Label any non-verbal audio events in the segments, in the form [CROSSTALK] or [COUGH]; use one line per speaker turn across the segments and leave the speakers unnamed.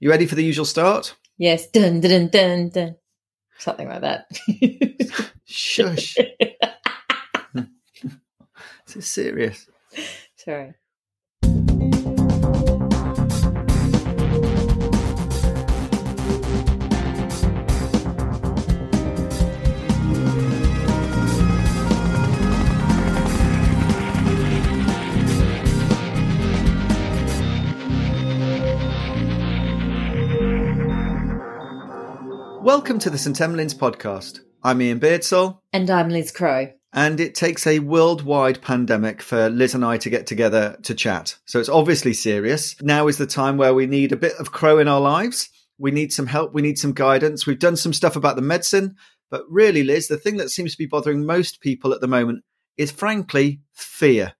You ready for the usual start?
Yes. Dun, dun, dun, dun. Something like that. [LAUGHS]
Shush. [LAUGHS] [LAUGHS] this is serious.
Sorry.
Welcome to the St. Emlyn's podcast. I'm Iain Beardsell,
And I'm Liz Crowe.
and it takes a worldwide pandemic for Liz and I to get together to chat. So it's obviously serious. Now is the time where we need a bit of Crowe in our lives. We need some help. We need some guidance. We've done some stuff about the medicine, but really, Liz, the thing that seems to be bothering most people at the moment is frankly fear.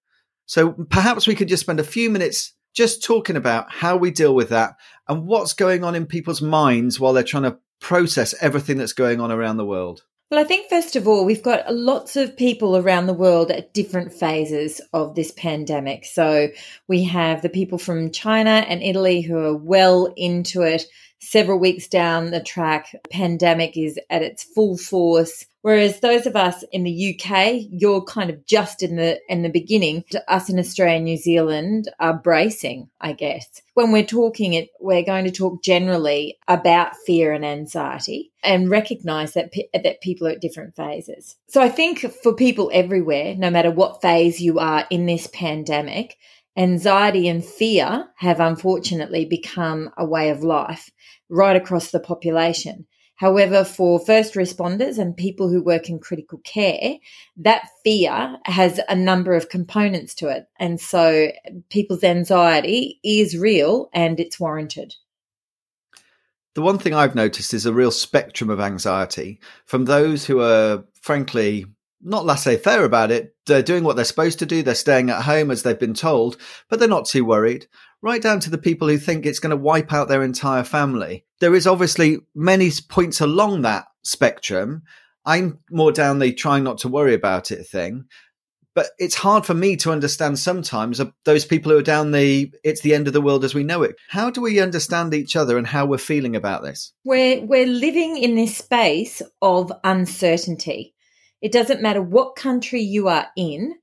So perhaps we could just spend a few minutes just talking about how we deal with that and what's going on in people's minds while they're trying to process everything that's going on around the world.
Well, I think first of all, we've got lots of people around the world at different phases of this pandemic. So we have the people from China and Italy who are well into it. Several weeks down the track, pandemic is at its full force. Whereas those of us in the UK, you're kind of just in the in the beginning. Us in Australia and New Zealand are bracing, I guess. When we're talking it, we're going to talk generally about fear and anxiety and recognize that that people are at different phases. So I think for people everywhere, no matter what phase you are in this pandemic, anxiety and fear have unfortunately become a way of life right across the population. However, for first responders and people who work in critical care, that fear has a number of components to it. And so people's anxiety is real and it's warranted.
The one thing I've noticed is a real spectrum of anxiety from those who are, frankly, not laissez faire about it. They're doing what they're supposed to do. They're staying at home as they've been told, but they're not too worried. Right down to the people who think it's going to wipe out their entire family. There is obviously many points along that spectrum. I'm more down the trying not to worry about it thing. But it's hard for me to understand sometimes uh, those people who are down the it's the end of the world as we know it. How do we understand each other and how we're feeling about this?
We're, we're living in this space of uncertainty. It doesn't matter what country you are in,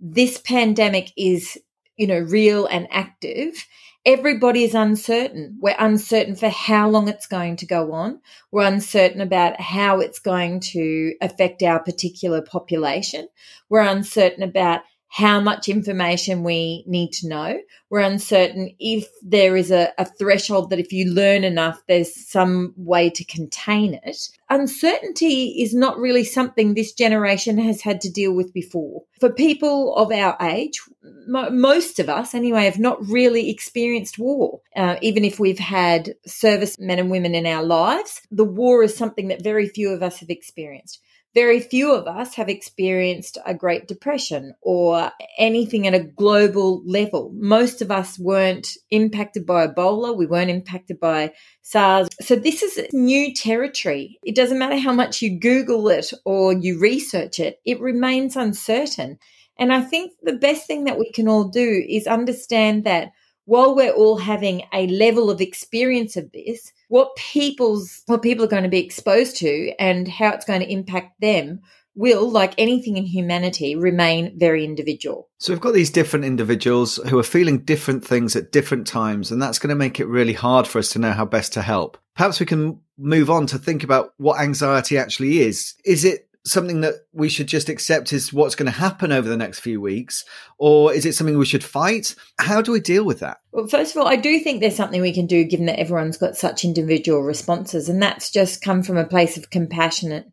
this pandemic is, you know, real and active. Everybody is uncertain. We're uncertain for how long it's going to go on. We're uncertain about how it's going to affect our particular population. We're uncertain about how much information we need to know. We're uncertain if there is a, a, threshold that if you learn enough, there's some way to contain it. Uncertainty is not really something this generation has had to deal with before. For people of our age, mo- most of us anyway have not really experienced war. Uh, even if we've had service men and women in our lives, the war is something that very few of us have experienced very few of us have experienced a Great Depression or anything at a global level. Most of us weren't impacted by Ebola. We weren't impacted by SARS. So this is new territory. It doesn't matter how much you Google it or you research it, it remains uncertain. And I think the best thing that we can all do is understand that while we're all having a level of experience of this, what people's what people are going to be exposed to and how it's going to impact them will, like anything in humanity, remain very individual.
So we've got these different individuals who are feeling different things at different times, and that's going to make it really hard for us to know how best to help. Perhaps we can move on to think about what anxiety actually is. Is it something that we should just accept is what's going to happen over the next few weeks? Or is it something we should fight? How do we deal with that?
Well, first of all, I do think there's something we can do given that everyone's got such individual responses. And that's just come from a place of compassionate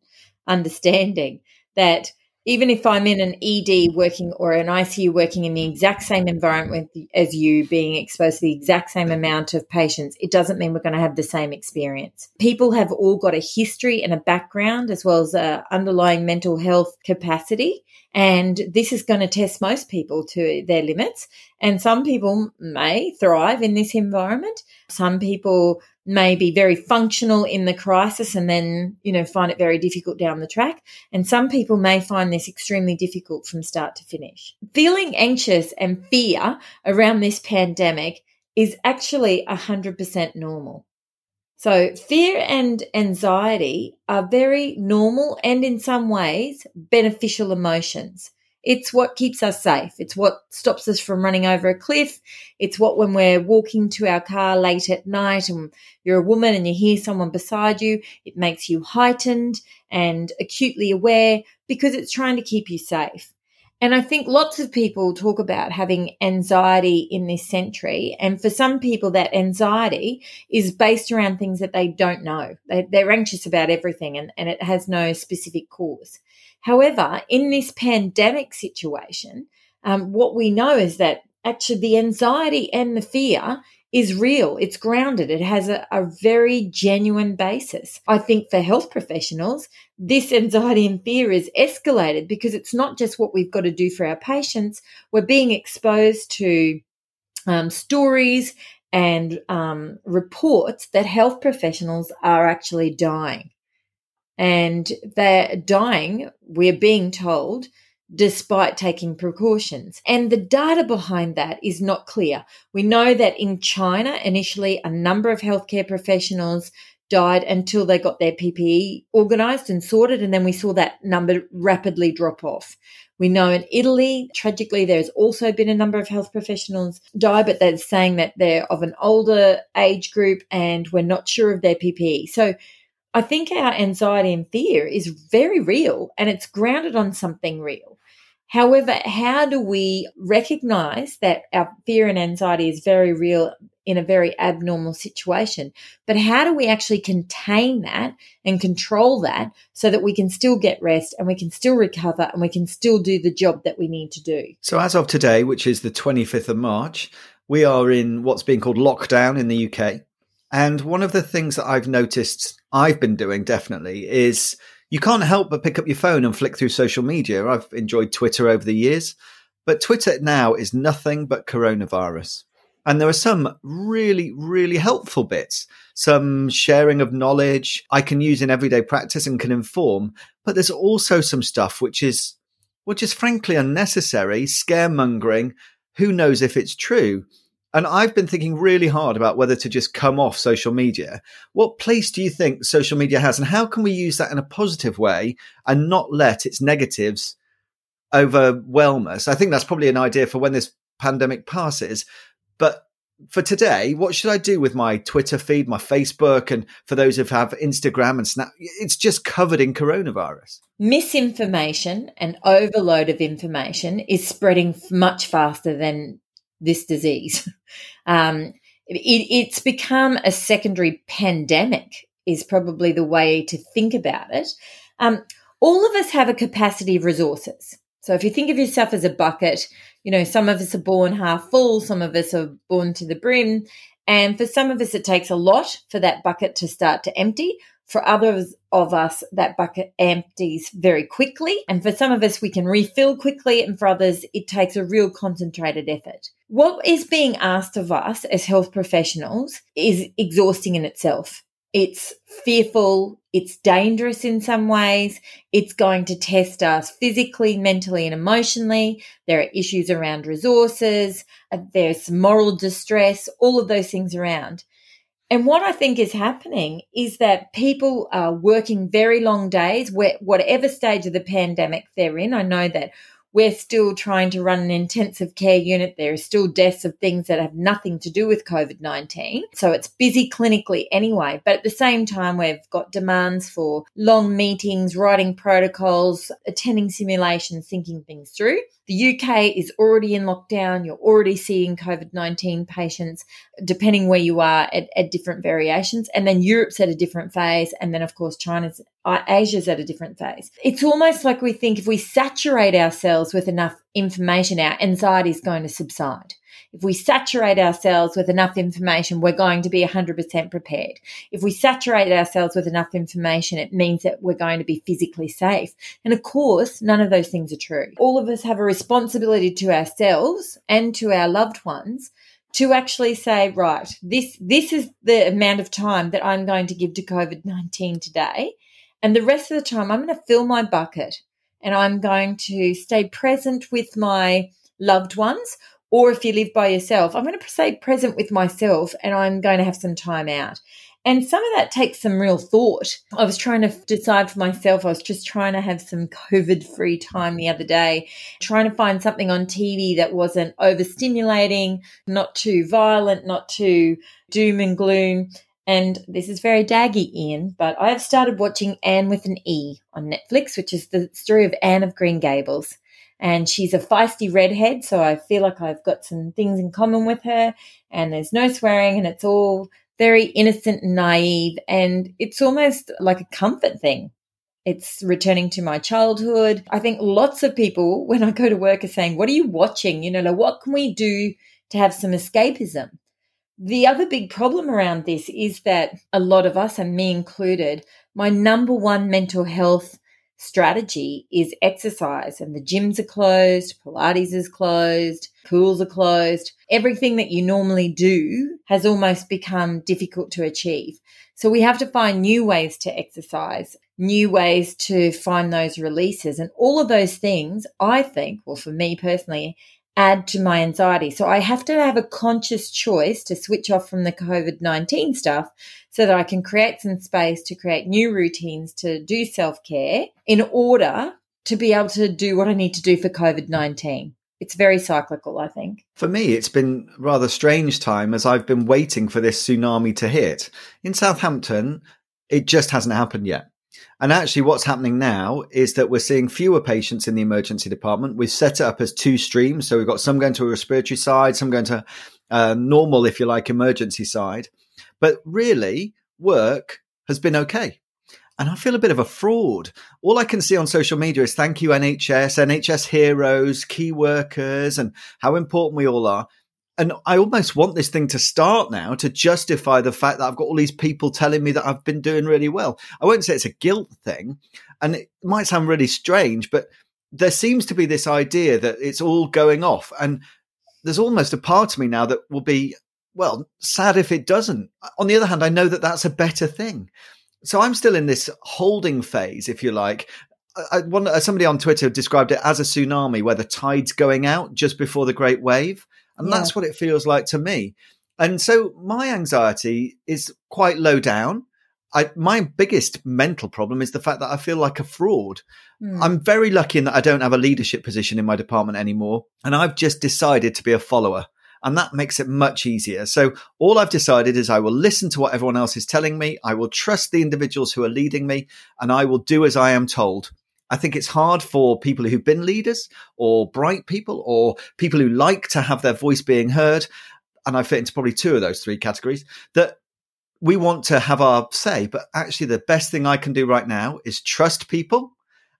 understanding that even if I'm in an ED working or an ICU working in the exact same environment as you, being exposed to the exact same amount of patients, it doesn't mean we're going to have the same experience. People have all got a history and a background as well as a underlying mental health capacity. And this is going to test most people to their limits. And some people may thrive in this environment. Some people may be very functional in the crisis and then, you know, find it very difficult down the track. And some people may find this extremely difficult from start to finish. Feeling anxious and fear around this pandemic is actually 100% normal. So, fear and anxiety are very normal and in some ways beneficial emotions. It's what keeps us safe. It's what stops us from running over a cliff. It's what, when we're walking to our car late at night and you're a woman and you hear someone beside you, it makes you heightened and acutely aware because it's trying to keep you safe. And I think lots of people talk about having anxiety in this century. And for some people, that anxiety is based around things that they don't know. They, are anxious about everything and, and it has no specific cause. However, in this pandemic situation, um, what we know is that actually the anxiety and the fear is real. It's grounded. It has a, a, very genuine basis. I think for health professionals, this anxiety and fear is escalated because it's not just what we've got to do for our patients. We're being exposed to um, stories and um, reports that health professionals are actually dying. And they're dying, we're being told, despite taking precautions. And the data behind that is not clear. We know that in China, initially, a number of healthcare professionals died until they got their PPE organized and sorted. And then we saw that number rapidly drop off. We know in Italy, tragically, there's also been a number of health professionals die, but they're saying that they're of an older age group and we're not sure of their PPE. So I think our anxiety and fear is very real and it's grounded on something real. However, how do we recognize that our fear and anxiety is very real in a very abnormal situation? But how do we actually contain that and control that so that we can still get rest and we can still recover and we can still do the job that we need to do?
So, as of today, which is the 25th of March, we are in what's being called lockdown in the UK. And one of the things that I've noticed I've been doing definitely is you can't help but pick up your phone and flick through social media. I've enjoyed Twitter over the years, but Twitter now is nothing but coronavirus. And there are some really, really helpful bits, some sharing of knowledge I can use in everyday practice and can inform. But there's also some stuff which is, which is frankly unnecessary, scaremongering. Who knows if it's true? And I've been thinking really hard about whether to just come off social media. What place do you think social media has, and how can we use that in a positive way and not let its negatives overwhelm us? I think that's probably an idea for when this pandemic passes. But for today, what should I do with my Twitter feed, my Facebook, and for those who have Instagram and Snap? It's just covered in coronavirus.
Misinformation and overload of information is spreading much faster than this disease. [LAUGHS] Um, it, it's become a secondary pandemic, is probably the way to think about it. Um, all of us have a capacity of resources. So if you think of yourself as a bucket, you know, some of us are born half full, some of us are born to the brim. And for some of us, it takes a lot for that bucket to start to empty. For others of us, that bucket empties very quickly. And for some of us, we can refill quickly. And for others, it takes a real concentrated effort. What is being asked of us as health professionals is exhausting in itself. It's fearful. It's dangerous in some ways. It's going to test us physically, mentally, and emotionally. There are issues around resources. There's moral distress, all of those things around. And what I think is happening is that people are working very long days, whatever stage of the pandemic they're in. I know that we're still trying to run an intensive care unit. There are still deaths of things that have nothing to do with COVID 19. So it's busy clinically anyway. But at the same time, we've got demands for long meetings, writing protocols, attending simulations, thinking things through. The UK is already in lockdown. You're already seeing COVID 19 patients, depending where you are, at, at, different variations. And then Europe's at a different phase. And then, of course, China's, Oh, Asia's at a different phase. It's almost like we think if we saturate ourselves with enough information, our anxiety is going to subside. If we saturate ourselves with enough information, we're going to be 100% prepared. If we saturate ourselves with enough information, it means that we're going to be physically safe. And of course, none of those things are true. All of us have a responsibility to ourselves and to our loved ones to actually say, right, this, this is the amount of time that I'm going to give to COVID 19 today. And the rest of the time, I'm going to fill my bucket and I'm going to stay present with my loved ones or if you live by yourself, I'm going to stay present with myself and I'm going to have some time out. And some of that takes some real thought. I was trying to decide for myself. I was just trying to have some COVID free time the other day, trying to find something on TV that wasn't overstimulating, not too violent, not too doom and gloom. And this is very daggy, Iain, but I have started watching Anne with an E on Netflix, which is the story of Anne of Green Gables. And she's a feisty redhead, so I feel like I've got some things in common with her. And there's no swearing, and it's all very innocent and naive. And it's almost like a comfort thing. It's returning to my childhood. I think lots of people, [LAUGHS] when I go to work, are saying, What are you watching? You know, like, what can we do to have some escapism? The other big problem around this is that a lot of us, and me included, my number one mental health strategy is exercise and the gyms are closed, Pilates is closed, pools are closed. Everything that you normally do has almost become difficult to achieve. So we have to find new ways to exercise, new ways to find those releases. And all of those things, I think, well, for me personally, add to my anxiety. So I have to have a conscious choice to switch off from the COVID 19 stuff so that I can create some space to create new routines to do self care in order to be able to do what I need to do for COVID 19. It's very cyclical, I think.
For me, it's been rather strange time as I've been waiting for this tsunami to hit. In Southampton, it just hasn't happened yet. And actually, what's happening now is that we're seeing fewer patients in the emergency department. We've set it up as two streams. So we've got some going to a respiratory side, some going to a normal, if you like, emergency side. But really, work has been okay. And I feel a bit of a fraud. All I can see on social media is thank you, NHS, NHS heroes, key workers, and how important we all are and I almost want this thing to start now to justify the fact that I've got all these people telling me that I've been doing really well. I won't say it's a guilt thing, and it might sound really strange, but there seems to be this idea that it's all going off. And there's almost a part of me now that will be, well, sad if it doesn't. On the other hand, I know that that's a better thing. So I'm still in this holding phase, if you like. I, one, somebody on Twitter described it as a tsunami where the tide's going out just before the great wave. And yeah. that's what it feels like to me. And so my anxiety is quite low down. I, my biggest mental problem is the fact that I feel like a fraud. Mm. I'm very lucky in that I don't have a leadership position in my department anymore. And I've just decided to be a follower. And that makes it much easier. So all I've decided is I will listen to what everyone else is telling me. I will trust the individuals who are leading me and I will do as I am told. I think it's hard for people who've been leaders or bright people or people who like to have their voice being heard. And I fit into probably two of those three categories that we want to have our say. But actually, the best thing I can do right now is trust people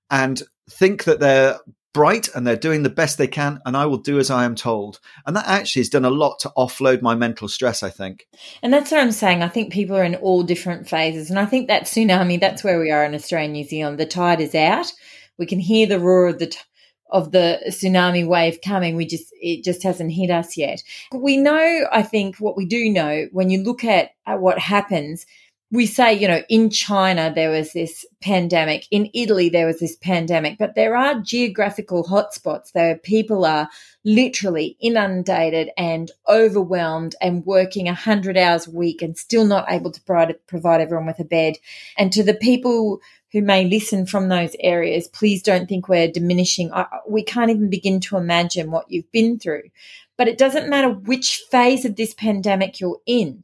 and think that they're bright and they're doing the best they can and I will do as I am told. And that actually has done a lot to offload my mental stress, I think.
And that's what I'm saying. I think people are in all different phases. And I think that tsunami, that's where we are in Australia New Zealand. The tide is out. We can hear the roar of the t- of the tsunami wave coming. We just, it just hasn't hit us yet. We know, I think what we do know when you look at, at what happens, we say, you know, in China there was this pandemic, in Italy there was this pandemic, but there are geographical hotspots where people are literally inundated and overwhelmed and working 100 hours a week and still not able to provide, provide everyone with a bed. And to the people who may listen from those areas, please don't think we're diminishing. we can't even begin to imagine what you've been through. But it doesn't matter which phase of this pandemic you're in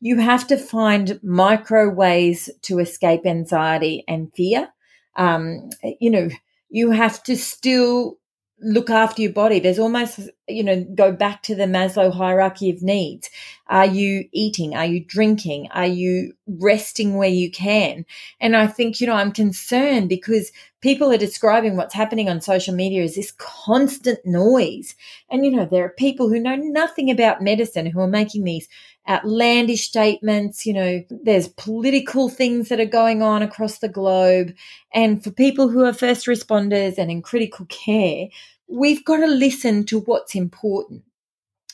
you have to find micro ways to escape anxiety and fear. Um, you know, you have to still look after your body. There's almost, you know, go back to the Maslow hierarchy of needs. Are you eating? Are you drinking? Are you resting where you can? And I think, you know, I'm concerned because people are describing what's happening on social media as this constant noise. And, you know, there are people who know nothing about medicine who are making these outlandish statements. You know, there's political things that are going on across the globe. And for people who are first responders and in critical care, we've got to listen to what's important.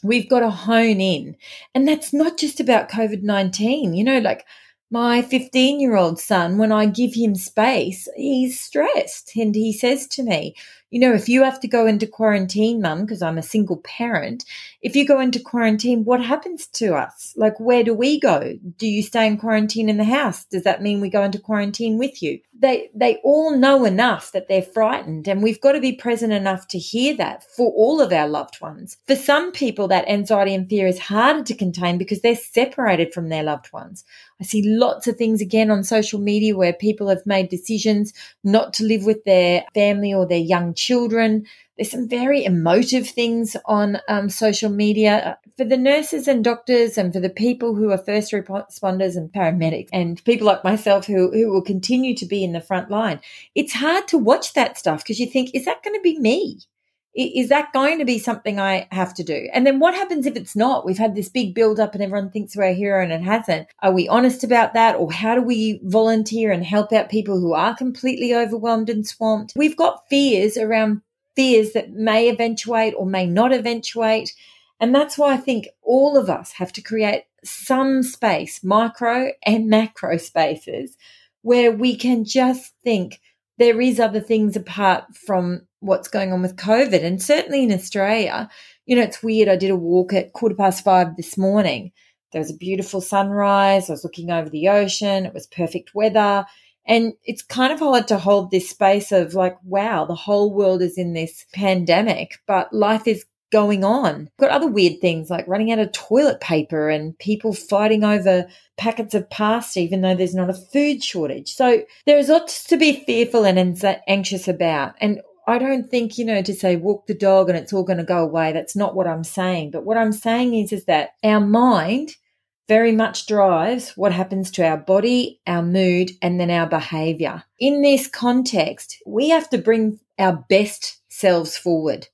We've got to hone in. And that's not just about COVID 19. You know, like my 15 year old son, when I give him space, he's stressed. And he says to me, You know, if you have to go into quarantine, mum, because I'm a single parent, if you go into quarantine, what happens to us? Like, where do we go? Do you stay in quarantine in the house? Does that mean we go into quarantine with you? They, they all know enough that they're frightened and we've got to be present enough to hear that for all of our loved ones. For some people, that anxiety and fear is harder to contain because they're separated from their loved ones. I see lots of things again on social media where people have made decisions not to live with their family or their young children. There's some very emotive things on um, social media for the nurses and doctors and for the people who are first responders and paramedics and people like myself who, who will continue to be in the front line. It's hard to watch that stuff because you think, is that going to be me? Is that going to be something I have to do? And then what happens if it's not? We've had this big build up and everyone thinks we're a hero and it hasn't. Are we honest about that? Or how do we volunteer and help out people who are completely overwhelmed and swamped? We've got fears around fears that may eventuate or may not eventuate. And that's why I think all of us have to create some space, micro and macro spaces, where we can just think there is other things apart from what's going on with COVID. And certainly in Australia, you know, it's weird. I did a walk at quarter past five this morning. There was a beautiful sunrise. I was looking over the ocean. It was perfect weather. And it's kind of hard to hold this space of like, wow, the whole world is in this pandemic, but life is going on. Got other weird things like running out of toilet paper and people fighting over packets of pasta, even though there's not a food shortage. So there's lots to be fearful and anxious about. And I don't think, you know, to say walk the dog and it's all going to go away. That's not what I'm saying. But what I'm saying is, is that our mind very much drives what happens to our body, our mood, and then our behavior. In this context, we have to bring our best selves forward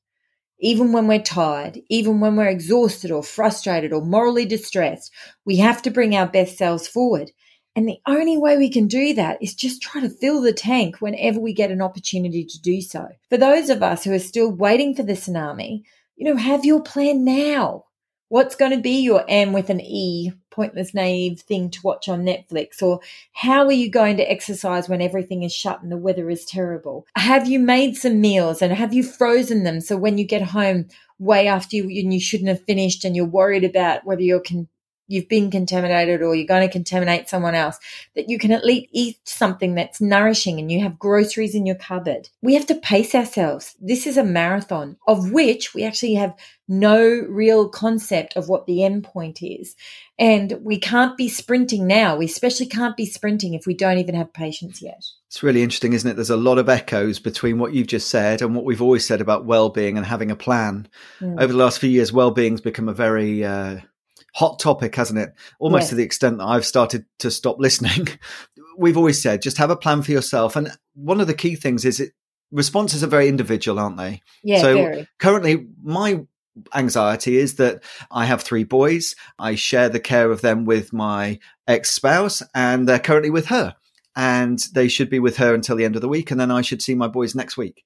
even when we're tired, even when we're exhausted or frustrated or morally distressed, we have to bring our best selves forward. And the only way we can do that is just try to fill the tank whenever we get an opportunity to do so. For those of us who are still waiting for the tsunami, you know, have your plan now. What's going to be your Anne with an E, pointless, naive thing to watch on Netflix? Or how are you going to exercise when everything is shut and the weather is terrible? Have you made some meals and have you frozen them so when you get home way after you, and you shouldn't have finished and you're worried about whether you can you've been contaminated or you're going to contaminate someone else, that you can at least eat something that's nourishing and you have groceries in your cupboard. We have to pace ourselves. This is a marathon of which we actually have no real concept of what the end point is. And we can't be sprinting now. We especially can't be sprinting if we don't even have patience yet.
It's really interesting, isn't it? There's a lot of echoes between what you've just said and what we've always said about well-being and having a plan. Mm. Over the last few years, well-being's become a very uh, hot topic, hasn't it? Almost yes. to the extent that I've started to stop listening. [LAUGHS] We've always said just have a plan for yourself. And one of the key things is it responses are very individual, aren't they?
Yeah.
So
very.
currently my anxiety is that I have three boys. I share the care of them with my ex spouse and they're currently with her. And they should be with her until the end of the week. And then I should see my boys next week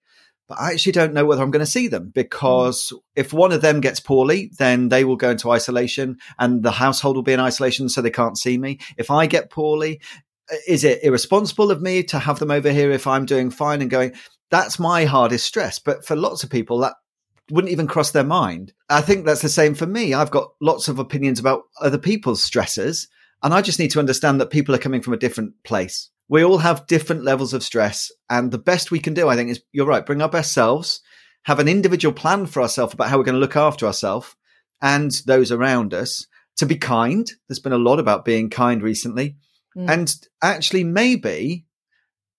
but I actually don't know whether I'm going to see them because mm. if one of them gets poorly, then they will go into isolation and the household will be in isolation so they can't see me. If I get poorly, is it irresponsible of me to have them over here if I'm doing fine and going? That's my hardest stress. But for lots of people, that wouldn't even cross their mind. I think that's the same for me. I've got lots of opinions about other people's stresses, and I just need to understand that people are coming from a different place we all have different levels of stress. And the best we can do, I think, is you're right, bring our best selves, have an individual plan for ourselves about how we're going to look after ourselves and those around us, to be kind. There's been a lot about being kind recently. Mm. And actually, maybe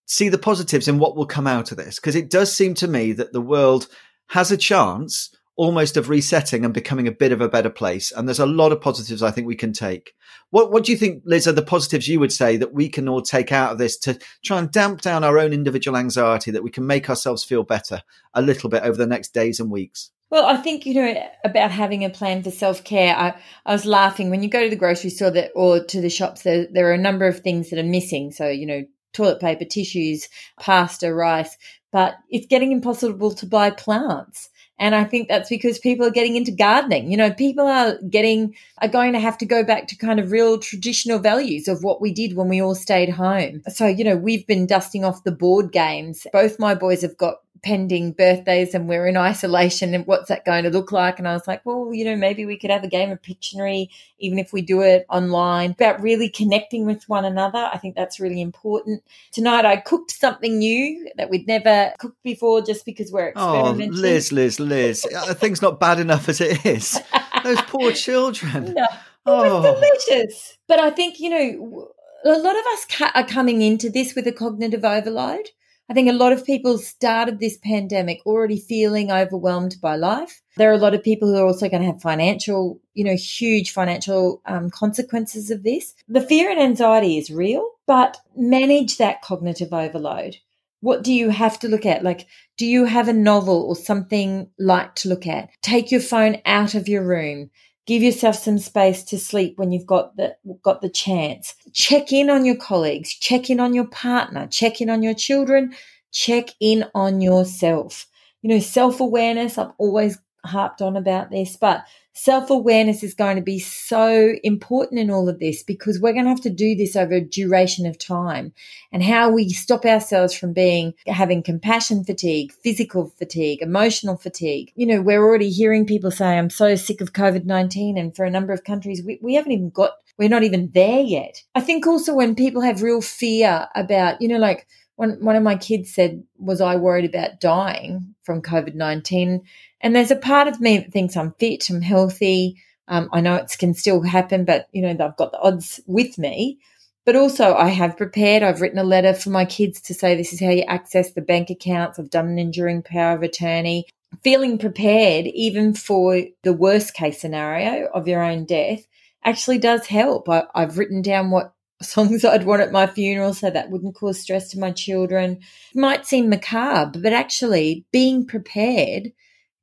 see the positives in what will come out of this. Because it does seem to me that the world has a chance almost of resetting and becoming a bit of a better place. And there's a lot of positives I think we can take. What What do you think, Liz, are the positives you would say that we can all take out of this to try and damp down our own individual anxiety, that we can make ourselves feel better a little bit over the next days and weeks?
Well, I think, you know, about having a plan for self care. I, I was laughing when you go to the grocery store that, or to the shops, there, there are a number of things that are missing. So, you know, toilet paper, tissues, pasta, rice, but it's getting impossible to buy plants. And I think that's because people are getting into gardening. You know, people are getting, are going to have to go back to kind of real traditional values of what we did when we all stayed home. So, you know, we've been dusting off the board games. Both my boys have got pending birthdays and we're in isolation and what's that going to look like? And I was like, well, you know, maybe we could have a game of Pictionary, even if we do it online, about really connecting with one another. I think that's really important. Tonight I cooked something new that we'd never cooked before just because we're oh, experimenting.
Oh, Liz, Liz, Liz. Uh, things not bad enough as it is. Those poor [LAUGHS] children.
No. Oh, was oh. delicious. But I think, you know, a lot of us ca- are coming into this with a cognitive overload. I think a lot of people started this pandemic already feeling overwhelmed by life. There are a lot of people who are also going to have financial, you know, huge financial um, consequences of this. The fear and anxiety is real, but manage that cognitive overload. What do you have to look at? Like, do you have a novel or something light to look at? Take your phone out of your room give yourself some space to sleep when you've got the got the chance. Check in on your colleagues. Check in on your partner. Check in on your children. Check in on yourself. You know self-awareness i've always harped on about this but self awareness is going to be so important in all of this because we're going to have to do this over a duration of time and how we stop ourselves from being having compassion fatigue, physical fatigue, emotional fatigue. You know, we're already hearing people say, I'm so sick of COVID 19. And for a number of countries, we, we haven't even got, we're not even there yet. I think also when people have real fear about, you know, like, one, one of my kids said, Was I worried about dying from COVID 19? And there's a part of me that thinks I'm fit, I'm healthy. Um, I know it can still happen, but you know, I've got the odds with me. But also, I have prepared. I've written a letter for my kids to say this is how you access the bank accounts. I've done an enduring power of attorney. Feeling prepared, even for the worst case scenario of your own death, actually does help. I, I've written down what [LAUGHS] songs I'd want at my funeral so that wouldn't cause stress to my children. It might seem macabre, but actually being prepared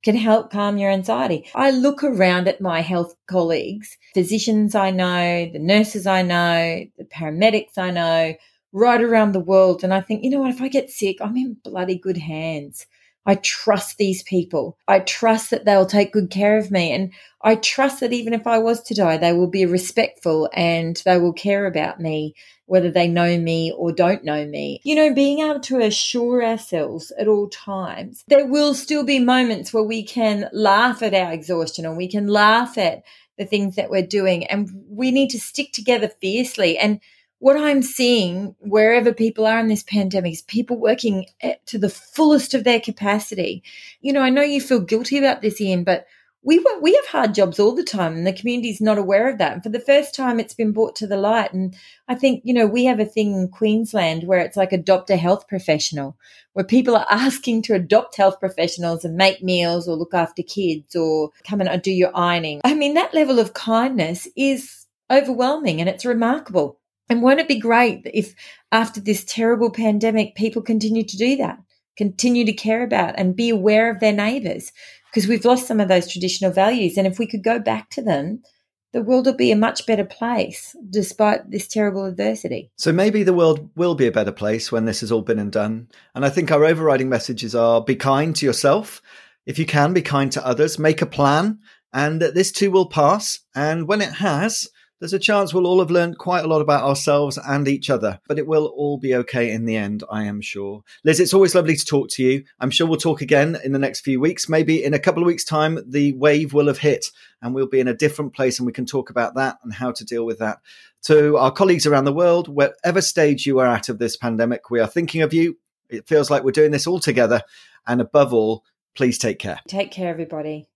can help calm your anxiety. I look around at my health colleagues, physicians I know, the nurses I know, the paramedics I know, right around the world. And I think, you know what, if I get sick, I'm in bloody good hands. I trust these people. I trust that they'll take good care of me. And I trust that even if I was to die, they will be respectful and they will care about me, whether they know me or don't know me. You know, being able to assure ourselves at all times, there will still be moments where we can laugh at our exhaustion or we can laugh at the things that we're doing. And we need to stick together fiercely. And what I'm seeing wherever people are in this pandemic is people working to the fullest of their capacity. You know, I know you feel guilty about this, Iain, but we we have hard jobs all the time, and the community is not aware of that. And for the first time, it's been brought to the light. And I think you know we have a thing in Queensland where it's like adopt a health professional, where people are [LAUGHS] asking to adopt health professionals and make meals or look after kids or come and do your ironing. I mean, that level of kindness is overwhelming, and it's remarkable. And won't it be great if after this terrible pandemic, people continue to do that, continue to care about and be aware of their neighbours? Because we've lost some of those traditional values. And if we could go back to them, the world will be a much better place despite this terrible adversity.
So maybe the world will be a better place when this has all been and done. And I think our overriding messages are be kind to yourself. If you can, be kind to others, make a plan, and that this too will pass. And when it has, there's a chance we'll all have learned quite a lot about ourselves and each other, but it will all be okay in the end, I am sure. Liz, it's always lovely to talk to you. I'm sure we'll talk again in the next few weeks. Maybe in a couple of weeks' time, the wave will have hit and we'll be in a different place and we can talk about that and how to deal with that. To our colleagues around the world, whatever stage you are at of this pandemic, we are thinking of you. It feels like we're doing this all together. And above all, please take care.
Take care, everybody.